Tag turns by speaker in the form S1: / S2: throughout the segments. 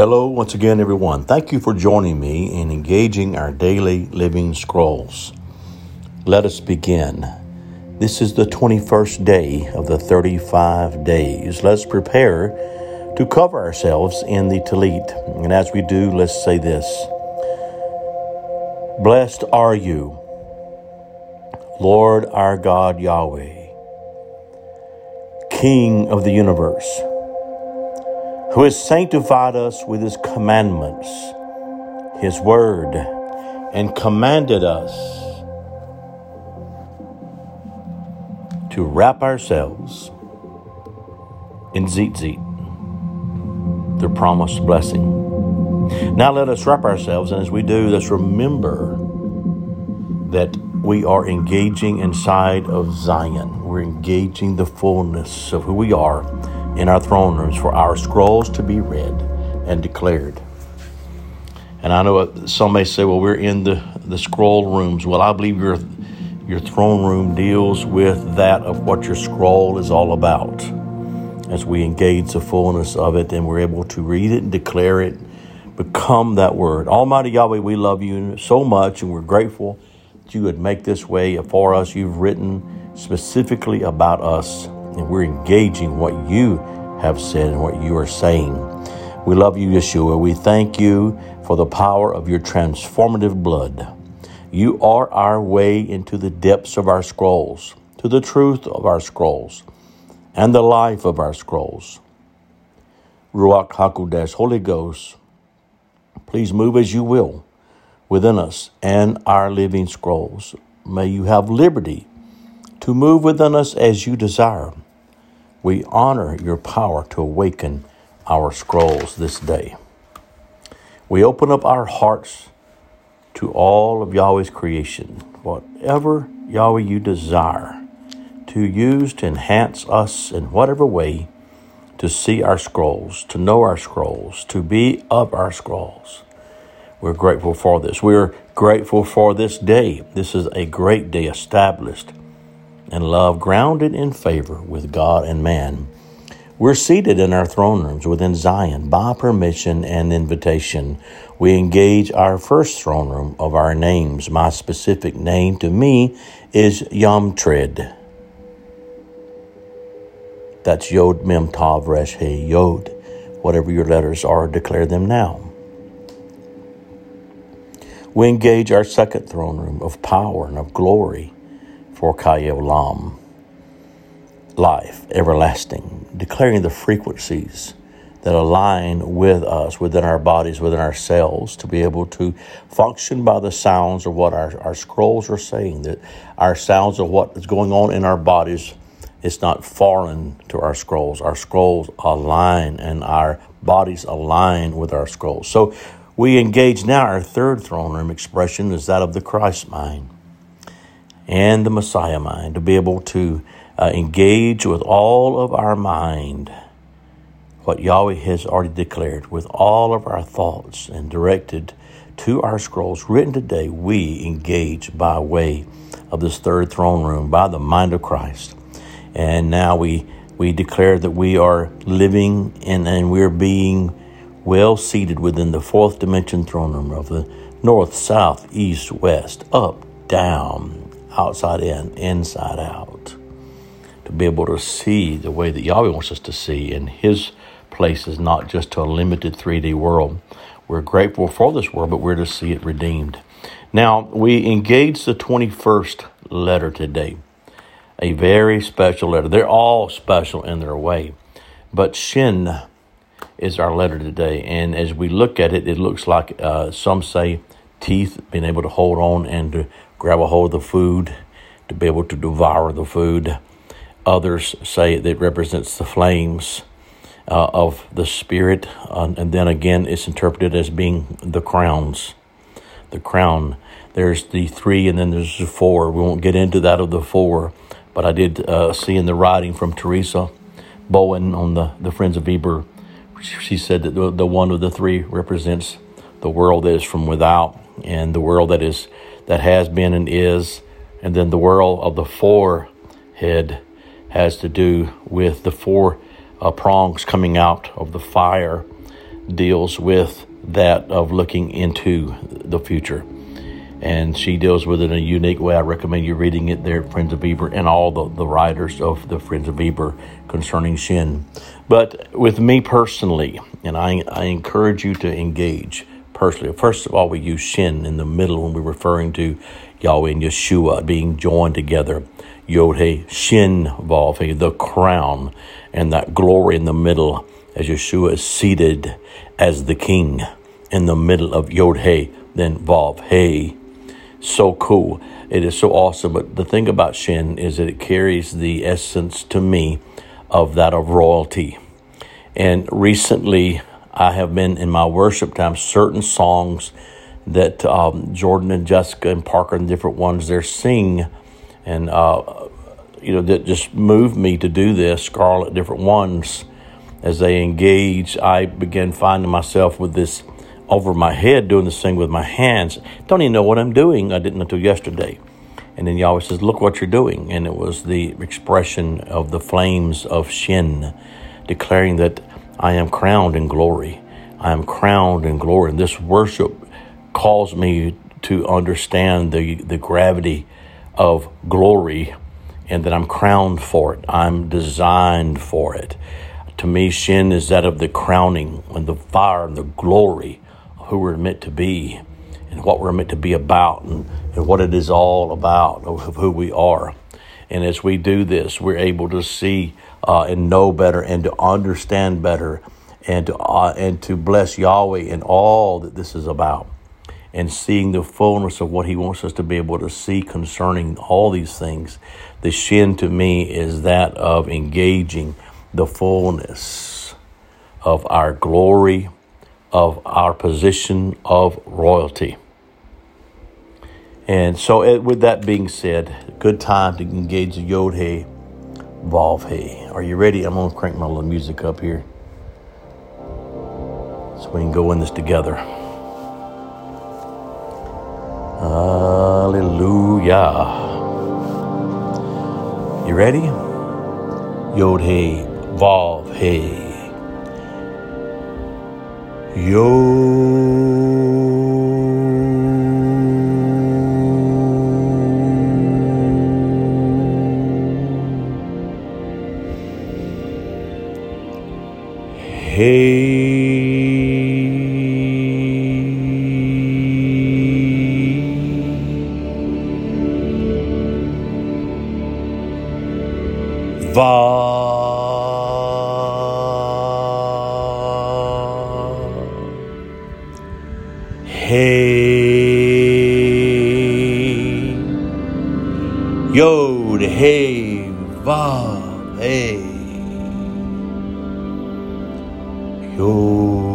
S1: Hello, once again, everyone. Thank you for joining me in engaging our daily living scrolls. Let us begin. This is the 21st day of the 35 days. Let's prepare to cover ourselves in the Talit. And as we do, let's say this Blessed are you, Lord our God Yahweh, King of the universe who has sanctified us with his commandments, his word, and commanded us to wrap ourselves in tzitzit, the promised blessing. Now let us wrap ourselves, and as we do, let's remember that we are engaging inside of Zion. We're engaging the fullness of who we are in our throne rooms for our scrolls to be read and declared. And I know some may say, well, we're in the, the scroll rooms. Well, I believe your, your throne room deals with that of what your scroll is all about. As we engage the fullness of it and we're able to read it and declare it, become that word. Almighty Yahweh, we love you so much and we're grateful that you would make this way for us. You've written specifically about us and we're engaging what you have said and what you are saying. We love you, Yeshua. We thank you for the power of your transformative blood. You are our way into the depths of our scrolls, to the truth of our scrolls, and the life of our scrolls. Ruach HaKodesh, Holy Ghost, please move as you will within us and our living scrolls. May you have liberty to move within us as you desire. We honor your power to awaken our scrolls this day. We open up our hearts to all of Yahweh's creation, whatever Yahweh you desire to use to enhance us in whatever way to see our scrolls, to know our scrolls, to be of our scrolls. We're grateful for this. We're grateful for this day. This is a great day established and love grounded in favor with God and man. We're seated in our throne rooms within Zion by permission and invitation. We engage our first throne room of our names. My specific name to me is Yom Tred. That's Yod Mem Tav Resh He Yod. Whatever your letters are, declare them now. We engage our second throne room of power and of glory for Kayolam, life, everlasting, declaring the frequencies that align with us, within our bodies, within ourselves, to be able to function by the sounds of what our, our scrolls are saying, that our sounds of what is going on in our bodies is not foreign to our scrolls. Our scrolls align and our bodies align with our scrolls. So we engage now our third throne room expression is that of the Christ mind and the Messiah mind, to be able to uh, engage with all of our mind what Yahweh has already declared, with all of our thoughts and directed to our scrolls written today, we engage by way of this third throne room by the mind of Christ. And now we we declare that we are living in and we're being well seated within the fourth dimension throne room of the north, south, east, west, up, down, outside in, inside out. To be able to see the way that Yahweh wants us to see in His places, not just to a limited 3D world. We're grateful for this world, but we're to see it redeemed. Now, we engage the 21st letter today, a very special letter. They're all special in their way, but Shin is our letter today. And as we look at it, it looks like uh, some say teeth, being able to hold on and to grab a hold of the food, to be able to devour the food. Others say that it represents the flames uh, of the Spirit. Uh, and then again, it's interpreted as being the crowns. The crown. There's the three, and then there's the four. We won't get into that of the four, but I did uh, see in the writing from Teresa Bowen on the, the Friends of Eber, she said that the, the one of the three represents the world that is from without and the world that is that has been and is, and then the whirl of the forehead has to do with the four uh, prongs coming out of the fire deals with that of looking into the future. And she deals with it in a unique way. I recommend you reading it there Friends of Eber and all the, the writers of the Friends of Eber concerning Shin. But with me personally, and I, I encourage you to engage personally. First of all, we use Shin in the middle when we're referring to Yahweh and Yeshua being joined together. Yod He Shin Vav the crown and that glory in the middle as Yeshua is seated as the king in the middle of Yod He, then Vav He. So cool. It is so awesome. But the thing about Shin is that it carries the essence to me of that of royalty. And recently, I have been in my worship time, certain songs that um, Jordan and Jessica and Parker and different ones they're sing, and uh, you know that just moved me to do this. Scarlet, different ones as they engage, I began finding myself with this over my head doing this thing with my hands. Don't even know what I'm doing. I didn't until yesterday. And then Yahweh says, Look what you're doing. And it was the expression of the flames of Shin, declaring that I am crowned in glory. I am crowned in glory. And this worship calls me to understand the, the gravity of glory and that I'm crowned for it. I'm designed for it. To me, Shin is that of the crowning and the fire and the glory of who we're meant to be and what we're meant to be about and, and what it is all about of who we are. And as we do this, we're able to see uh, and know better and to understand better and to, uh, and to bless Yahweh in all that this is about and seeing the fullness of what He wants us to be able to see concerning all these things. The Shin to me is that of engaging the fullness of our glory, of our position of royalty. And so, eh, with that being said, good time to engage the Yod He. Are you ready? I'm to crank my little music up here so we can go in this together. Hallelujah. You ready? Yod hey, Vav hey. Yod. Yod, Hey, Vav, Hey. Yod,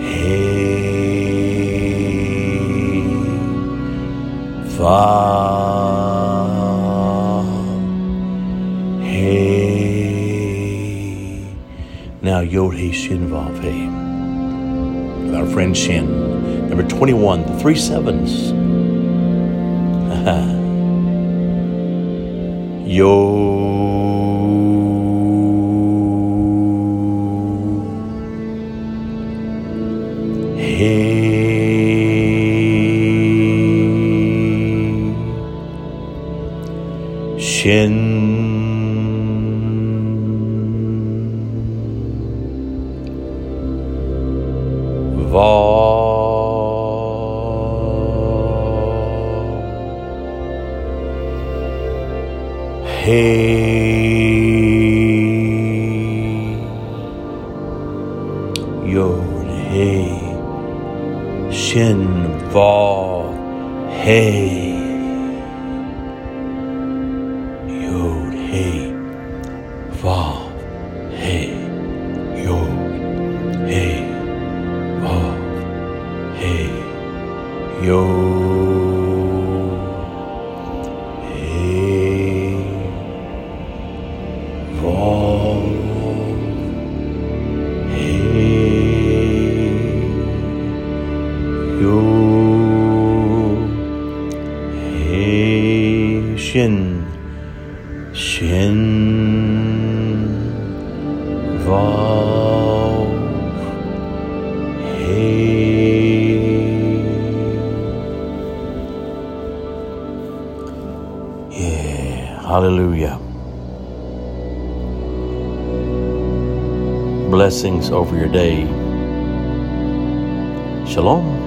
S1: Hey, Now Yod, Hey, Shin, Vav, Hey. Our friend Shin. Number 21, the three sevens. Yo. Hey. Shin. Hey. Yod. Hey. Shin. Va. Hey. Yod. Hey. Hallelujah. Blessings over your day. Shalom.